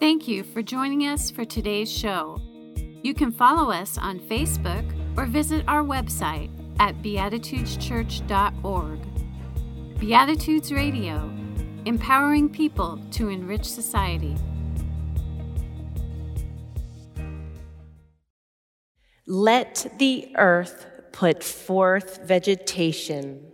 Thank you for joining us for today's show. You can follow us on Facebook or visit our website at beatitudeschurch.org. Beatitudes Radio, empowering people to enrich society. Let the earth put forth vegetation,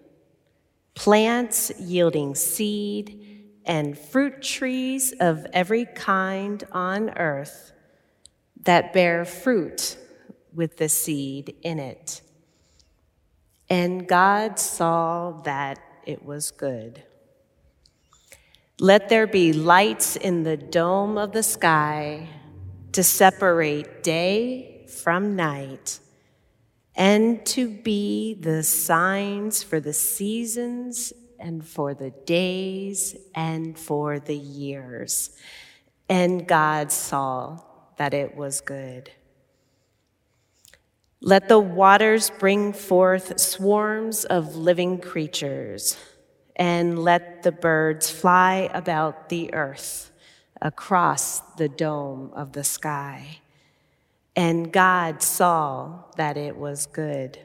plants yielding seed, and fruit trees of every kind on earth that bear fruit with the seed in it. And God saw that it was good. Let there be lights in the dome of the sky to separate day from night and to be the signs for the seasons and for the days and for the years. And God saw that it was good. Let the waters bring forth swarms of living creatures, and let the birds fly about the earth across the dome of the sky. And God saw that it was good.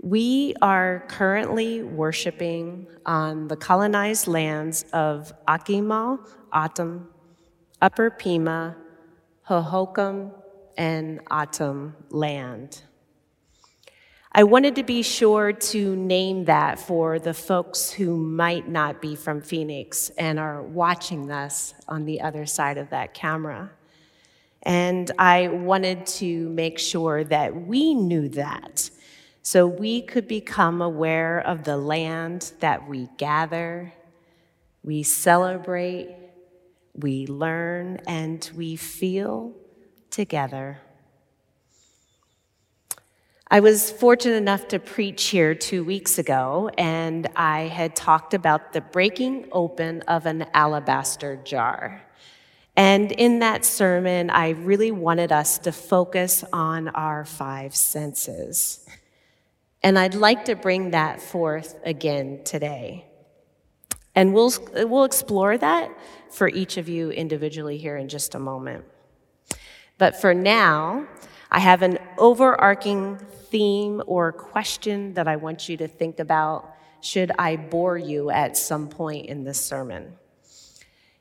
We are currently worshiping on the colonized lands of Akimel, O'odham, Upper Pima, Hohokam, and O'odham land. I wanted to be sure to name that for the folks who might not be from Phoenix and are watching us on the other side of that camera. And I wanted to make sure that we knew that so we could become aware of the land that we gather, we celebrate, we learn, and we feel together. I was fortunate enough to preach here two weeks ago, and I had talked about the breaking open of an alabaster jar. And in that sermon, I really wanted us to focus on our five senses. And I'd like to bring that forth again today. And we'll, we'll explore that for each of you individually here in just a moment. But for now, I have an overarching theme or question that I want you to think about should I bore you at some point in this sermon.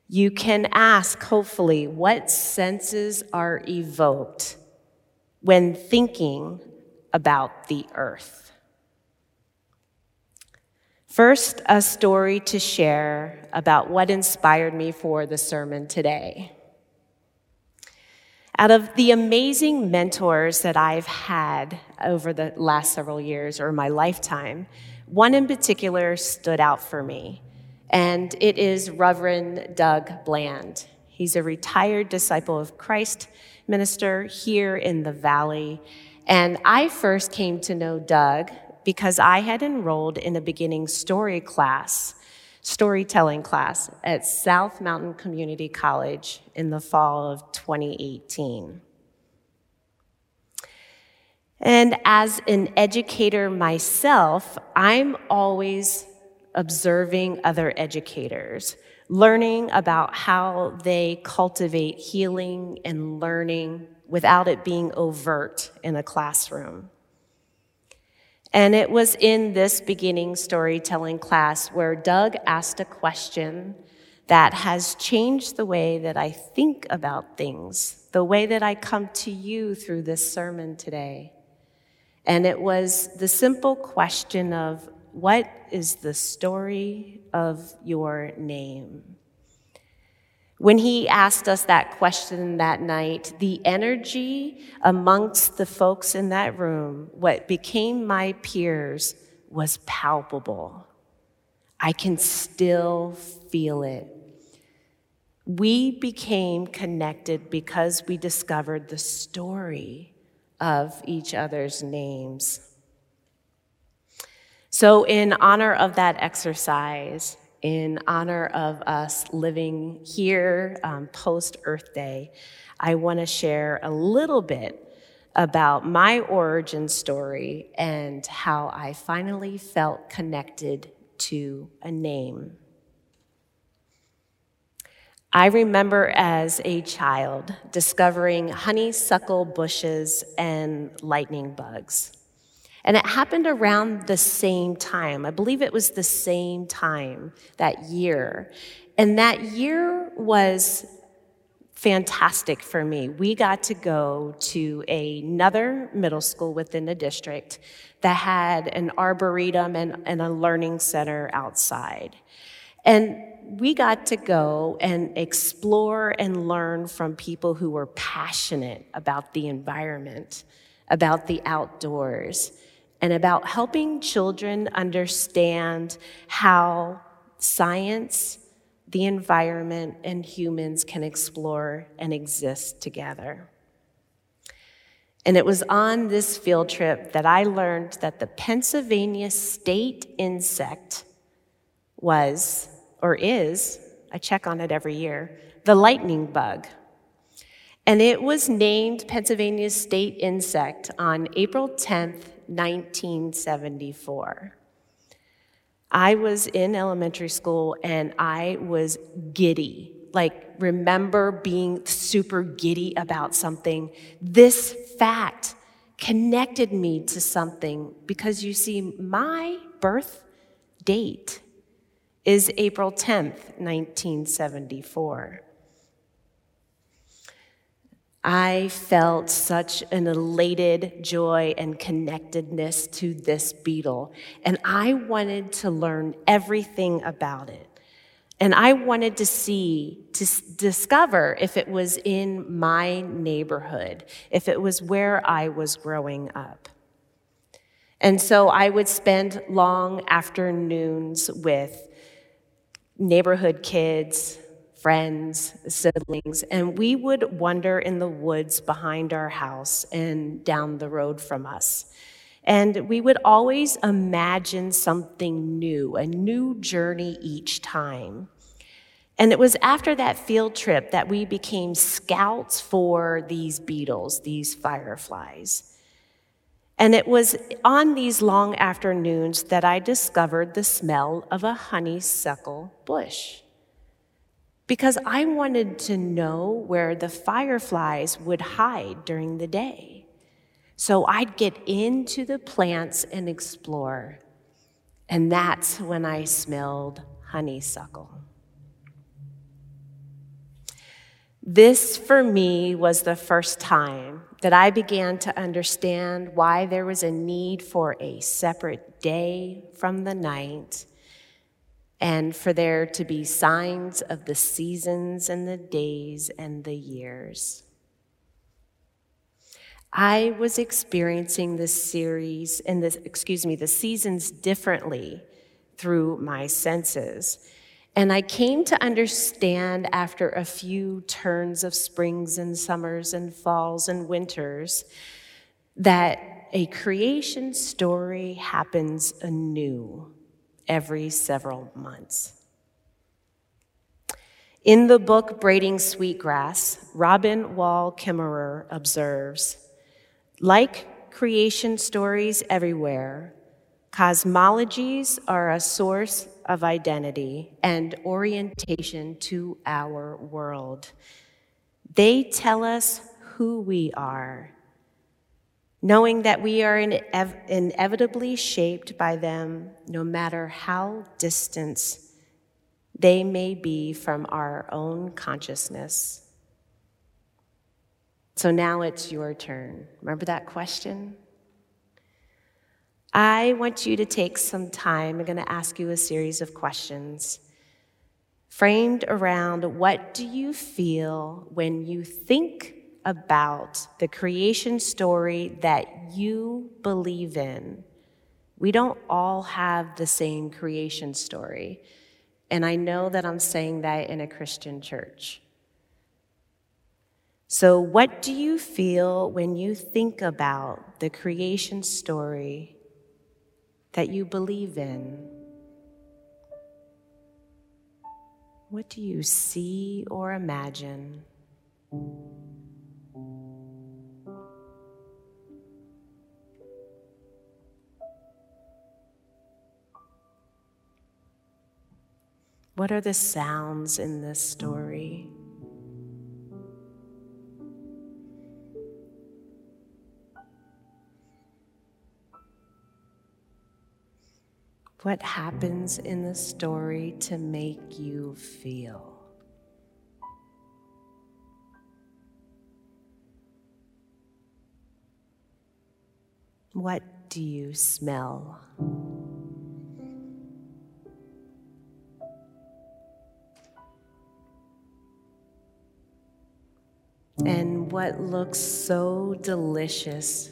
You can ask, hopefully, what senses are evoked when thinking about the earth. First, a story to share about what inspired me for the sermon today. Out of the amazing mentors that I've had over the last several years or my lifetime, one in particular stood out for me, and it is Reverend Doug Bland. He's a retired disciple of Christ minister here in the Valley. And I first came to know Doug because I had enrolled in a beginning story class, storytelling class at South Mountain Community College in the fall of 2018. And as an educator myself, I'm always observing other educators, learning about how they cultivate healing and learning without it being overt in a classroom. And it was in this beginning storytelling class where Doug asked a question that has changed the way that I think about things, the way that I come to you through this sermon today. And it was the simple question of what is the story of your name? When he asked us that question that night, the energy amongst the folks in that room, what became my peers, was palpable. I can still feel it. We became connected because we discovered the story of each other's names. So, in honor of that exercise, in honor of us living here um, post Earth Day, I want to share a little bit about my origin story and how I finally felt connected to a name. I remember as a child discovering honeysuckle bushes and lightning bugs. And it happened around the same time. I believe it was the same time that year. And that year was fantastic for me. We got to go to another middle school within the district that had an arboretum and, and a learning center outside. And we got to go and explore and learn from people who were passionate about the environment, about the outdoors, and about helping children understand how science, the environment, and humans can explore and exist together. And it was on this field trip that I learned that the Pennsylvania state insect was or is, I check on it every year, the lightning bug. And it was named Pennsylvania's state insect on April 10th, 1974. I was in elementary school and I was giddy. Like, remember being super giddy about something. This fact connected me to something because you see, my birth date is April 10th, 1974. I felt such an elated joy and connectedness to this beetle, and I wanted to learn everything about it. And I wanted to see, to discover if it was in my neighborhood, if it was where I was growing up. And so I would spend long afternoons with neighborhood kids, friends, siblings, and we would wander in the woods behind our house and down the road from us. And we would always imagine something new, a new journey each time. And it was after that field trip that we became scouts for these beetles, these fireflies. And it was on these long afternoons that I discovered the smell of a honeysuckle bush. Because I wanted to know where the fireflies would hide during the day. So I'd get into the plants and explore. And that's when I smelled honeysuckle. This, for me, was the first time that I began to understand why there was a need for a separate day from the night and for there to be signs of the seasons and the days and the years. I was experiencing this series and this, excuse me, the seasons differently through my senses. And I came to understand after a few turns of springs and summers and falls and winters that a creation story happens anew every several months. In the book Braiding Sweetgrass, Robin Wall Kimmerer observes like creation stories everywhere, cosmologies are a source of identity and orientation to our world. They tell us who we are, knowing that we are inev- inevitably shaped by them, no matter how distant they may be from our own consciousness. So now it's your turn. Remember that question? I want you to take some time. I'm going to ask you a series of questions framed around what do you feel when you think about the creation story that you believe in. We don't all have the same creation story. And I know that I'm saying that in a Christian church. So, what do you feel when you think about the creation story that you believe in? What do you see or imagine? What are the sounds in this story? What happens in the story to make you feel? What do you smell? And what looks so delicious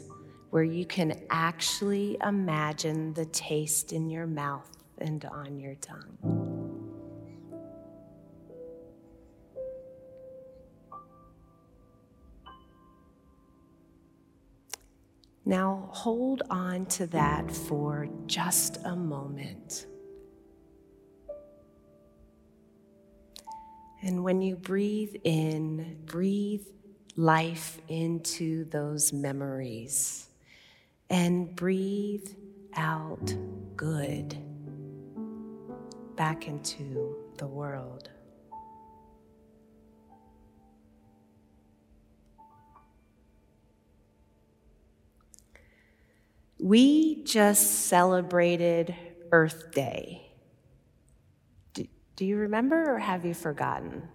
where you can actually imagine the taste in your mouth and on your tongue. Now hold on to that for just a moment. And when you breathe in, breathe life into those memories and breathe out good back into the world. We just celebrated Earth Day. Do, you remember or have you forgotten?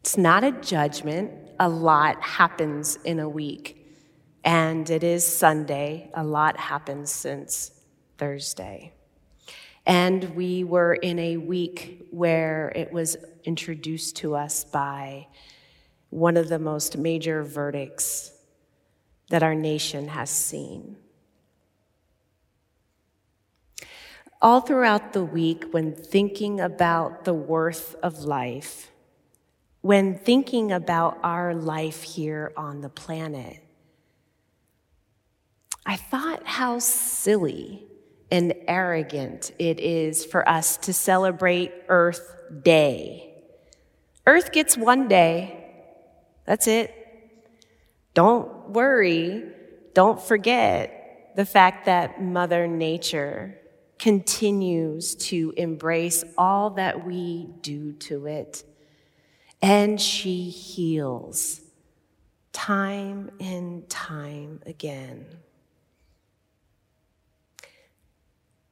It's not a judgment. A lot happens in a week. And it is Sunday. A lot happens since Thursday. And we were in a week where it was introduced to us by one of the most major verdicts that our nation has seen. All throughout the week, when thinking about the worth of life, when thinking about our life here on the planet, I thought how silly and arrogant it is for us to celebrate Earth Day. Earth gets one day. That's it. Don't worry. Don't forget the fact that Mother Nature continues to embrace all that we do to it. And she heals time and time again.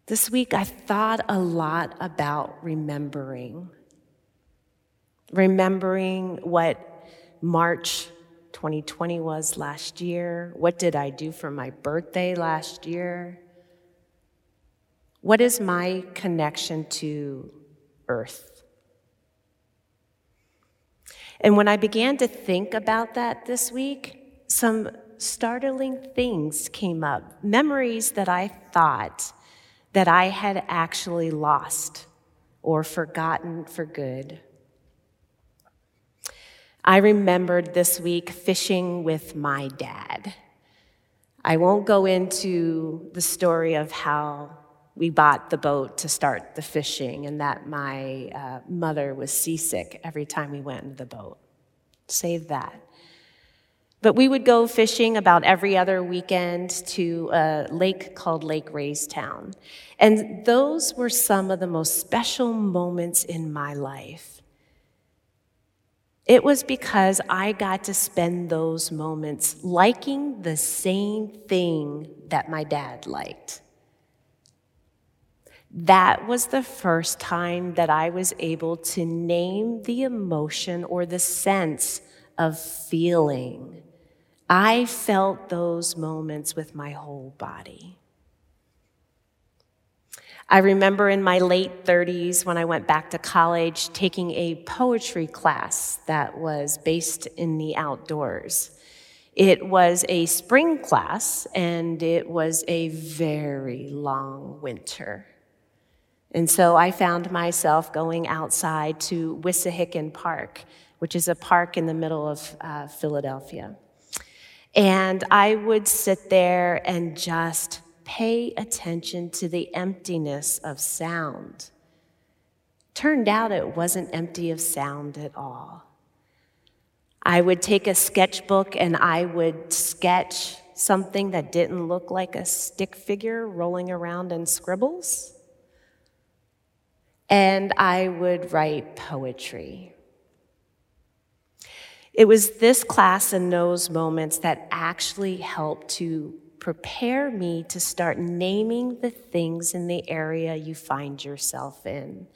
This week, I thought a lot about remembering. Remembering what March 2020 was last year. What did I do for my birthday last year? What is my connection to Earth? And when I began to think about that this week, some startling things came up, memories that I thought that I had actually lost or forgotten for good. I remembered this week fishing with my dad. I won't go into the story of how we bought the boat to start the fishing and that my uh, mother was seasick every time we went into the boat. Save that. But we would go fishing about every other weekend to a lake called Lake Raystown. And those were some of the most special moments in my life. It was because I got to spend those moments liking the same thing that my dad liked. That was the first time that I was able to name the emotion or the sense of feeling I felt those moments with my whole body. I remember in my late 30s when I went back to college taking a poetry class that was based in the outdoors. It was a spring class and it was a very long winter. And so I found myself going outside to Wissahickon Park, which is a park in the middle of uh, Philadelphia. And I would sit there and just pay attention to the emptiness of sound. Turned out it wasn't empty of sound at all. I would take a sketchbook and I would sketch something that didn't look like a stick figure rolling around in scribbles. And I would write poetry. It was this class and those moments that actually helped to prepare me to start naming the things in the area you find yourself in,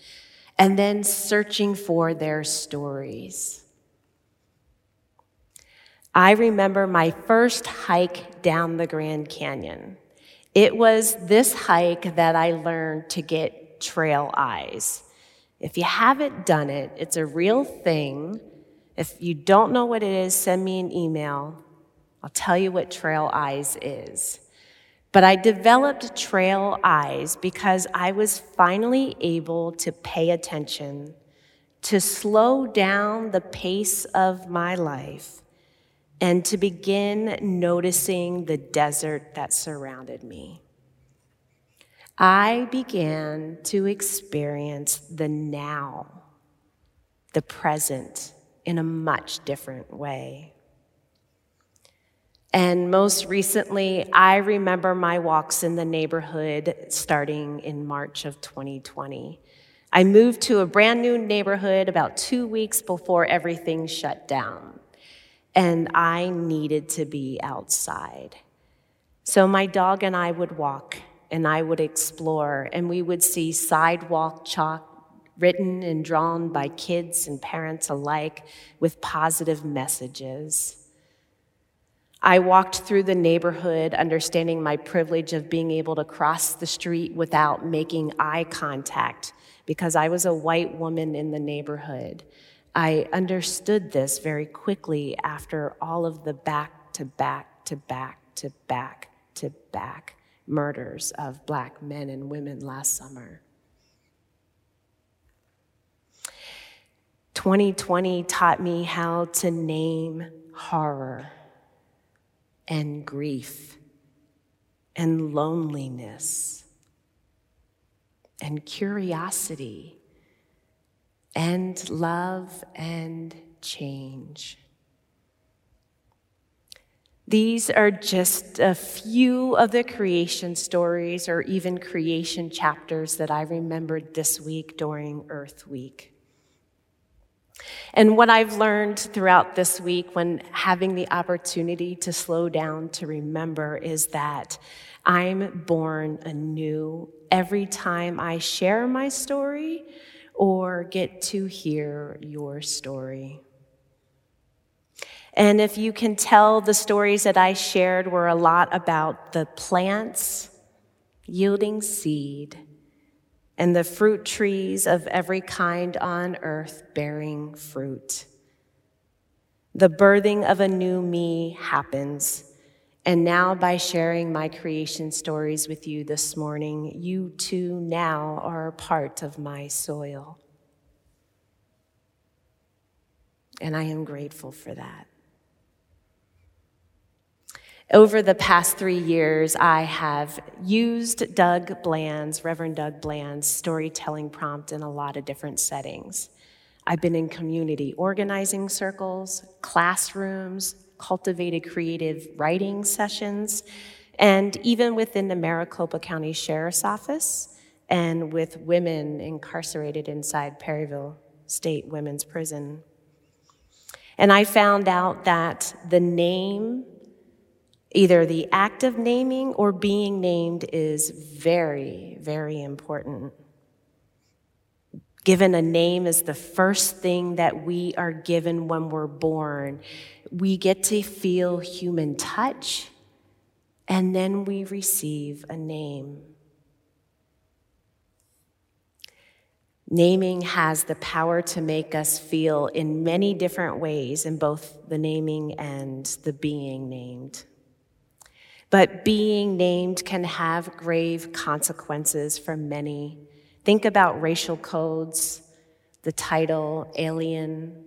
and then searching for their stories. I remember my first hike down the Grand Canyon. It was this hike that I learned to get trail eyes. If you haven't done it, it's a real thing. If you don't know what it is, send me an email. I'll tell you what trail eyes is. But I developed trail eyes because I was finally able to pay attention, to slow down the pace of my life, and to begin noticing the desert that surrounded me. I began to experience the now, the present, in a much different way. And most recently, I remember my walks in the neighborhood starting in March of 2020. I moved to a brand new neighborhood about two weeks before everything shut down, and I needed to be outside. So my dog and I would walk, and I would explore, and we would see sidewalk chalk written and drawn by kids and parents alike with positive messages. I walked through the neighborhood, understanding my privilege of being able to cross the street without making eye contact because I was a white woman in the neighborhood. I understood this very quickly after all of the back to back to back to back to back murders of black men and women last summer. 2020 taught me how to name horror and grief and loneliness and curiosity and love and change. These are just a few of the creation stories or even creation chapters that I remembered this week during Earth Week. And what I've learned throughout this week when having the opportunity to slow down to remember is that I'm born anew every time I share my story or get to hear your story. And if you can tell, the stories that I shared were a lot about the plants yielding seed and the fruit trees of every kind on earth bearing fruit. The birthing of a new me happens. And now, by sharing my creation stories with you this morning, you too now are a part of my soil. And I am grateful for that. Over the past three years, I have used Doug Bland's, Reverend Doug Bland's storytelling prompt in a lot of different settings. I've been in community organizing circles, classrooms, cultivated creative writing sessions, and even within the Maricopa County Sheriff's Office and with women incarcerated inside Perryville State Women's Prison. And I found out that the name Either the act of naming or being named is very, very important. Given a name is the first thing that we are given when we're born. We get to feel human touch, and then we receive a name. Naming has the power to make us feel in many different ways in both the naming and the being named. But being named can have grave consequences for many. Think about racial codes, the title alien,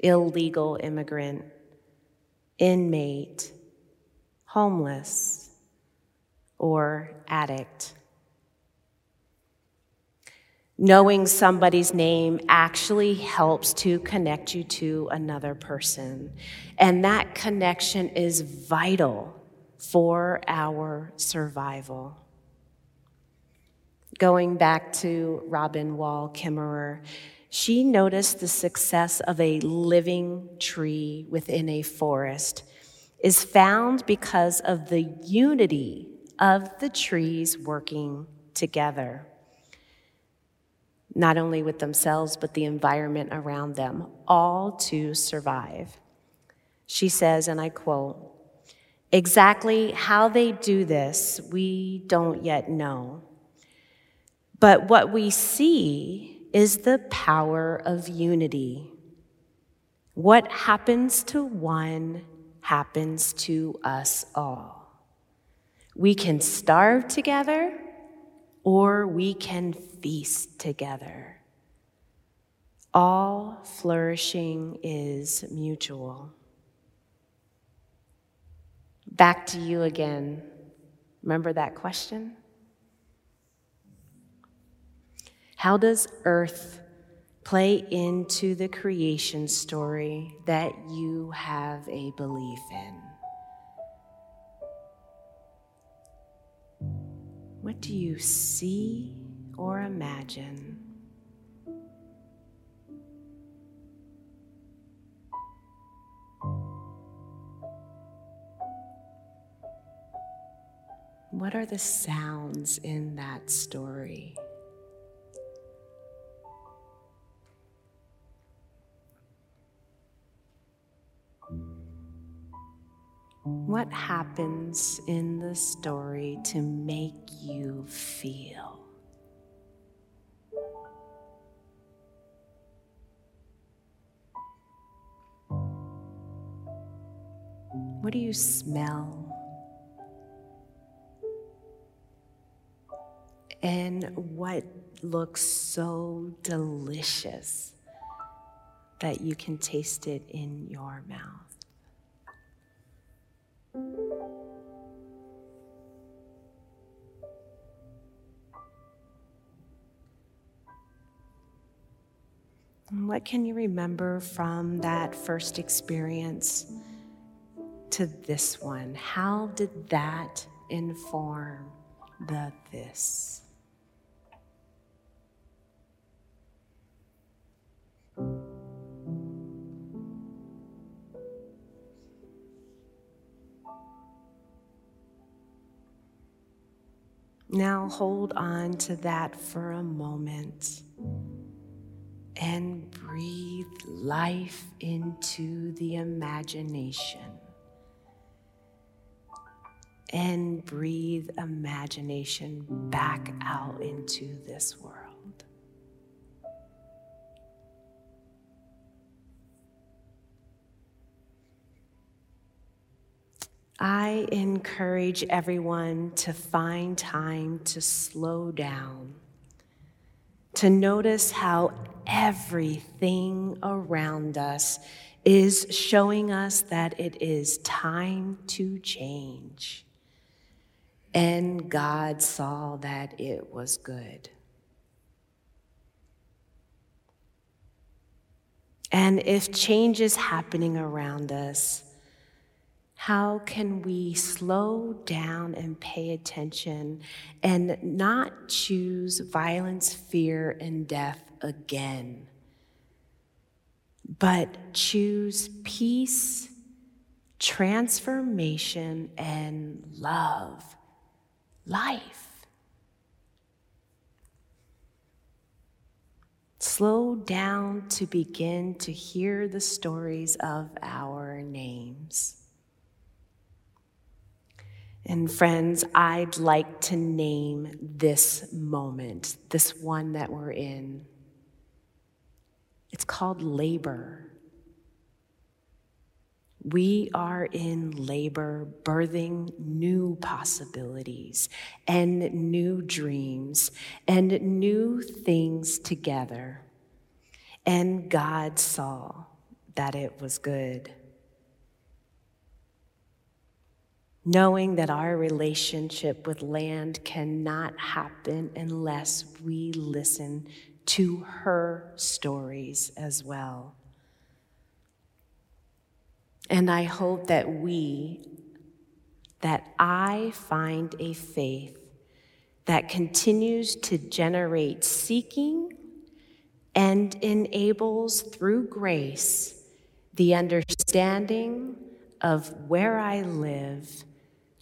illegal immigrant, inmate, homeless, or addict. Knowing somebody's name actually helps to connect you to another person. And that connection is vital for our survival. Going back to Robin Wall Kimmerer, she noticed the success of a living tree within a forest is found because of the unity of the trees working together, not only with themselves, but the environment around them, all to survive. She says, and I quote, Exactly how they do this, we don't yet know. But what we see is the power of unity. What happens to one happens to us all. We can starve together or we can feast together. All flourishing is mutual. Back to you again. Remember that question? How does earth play into the creation story that you have a belief in. What do you see or imagine? What are the sounds in that story? What happens in the story to make you feel? What do you smell? And what looks so delicious that you can taste it in your mouth? What can you remember from that first experience to this one? How did that inform the this? Now hold on to that for a moment and breathe life into the imagination. And breathe imagination back out into this world. I encourage everyone to find time to slow down, to notice how everything around us is showing us that it is time to change. And God saw that it was good. And if change is happening around us, how can we slow down and pay attention and not choose violence, fear, and death again, but choose peace, transformation, and love, life? Slow down to begin to hear the stories of our names. And friends, I'd like to name this moment, this one that we're in. It's called labor. We are in labor, birthing new possibilities and new dreams and new things together. And God saw that it was good. Knowing that our relationship with land cannot happen unless we listen to her stories as well. And I hope that we, that I find a faith that continues to generate seeking and enables through grace the understanding of where I live,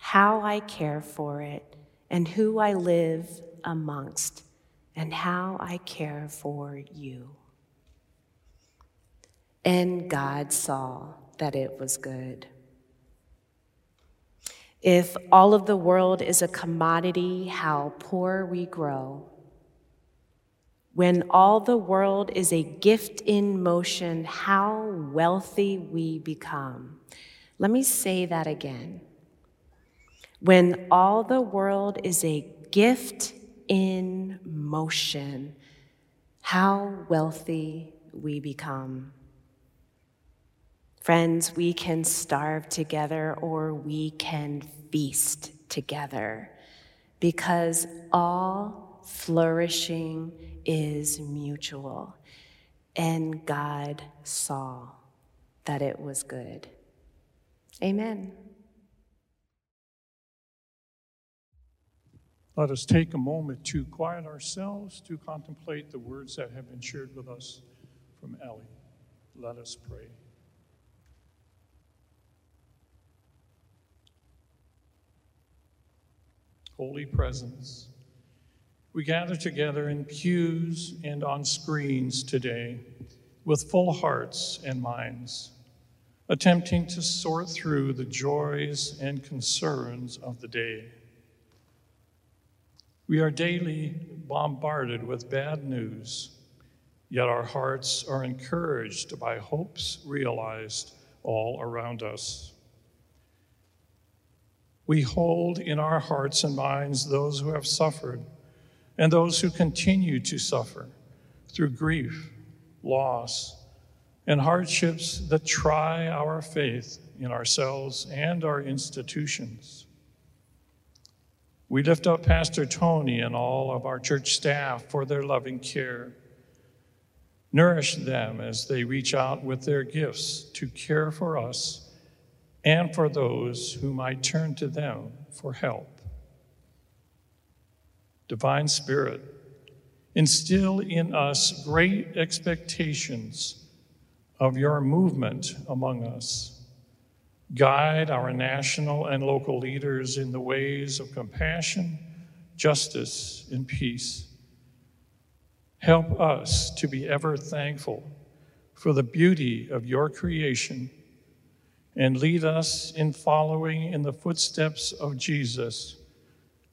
how I care for it, and who I live amongst, and how I care for you. And God saw that it was good. If all of the world is a commodity, how poor we grow. When all the world is a gift in motion, how wealthy we become. Let me say that again. When all the world is a gift in motion, how wealthy we become. Friends, we can starve together or we can feast together because all flourishing is mutual. And God saw that it was good. Amen. Let us take a moment to quiet ourselves to contemplate the words that have been shared with us from Ellie. Let us pray. holy presence. We gather together in pews and on screens today with full hearts and minds, attempting to sort through the joys and concerns of the day. We are daily bombarded with bad news, yet our hearts are encouraged by hopes realized all around us. We hold in our hearts and minds those who have suffered and those who continue to suffer through grief, loss, and hardships that try our faith in ourselves and our institutions. We lift up Pastor Tony and all of our church staff for their loving care. Nourish them as they reach out with their gifts to care for us and for those who might turn to them for help. Divine Spirit, instill in us great expectations of your movement among us. Guide our national and local leaders in the ways of compassion, justice, and peace. Help us to be ever thankful for the beauty of your creation and lead us in following in the footsteps of Jesus,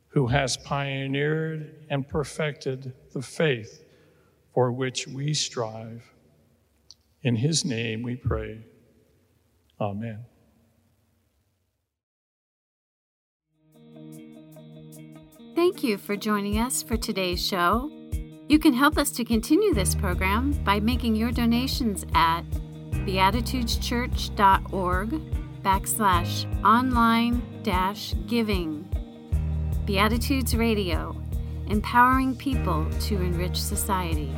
who has pioneered and perfected the faith for which we strive. In his name we pray. Amen. Thank you for joining us for today's show. You can help us to continue this program by making your donations at beatitudeschurch.org backslash online dash giving. Beatitudes Radio, empowering people to enrich society.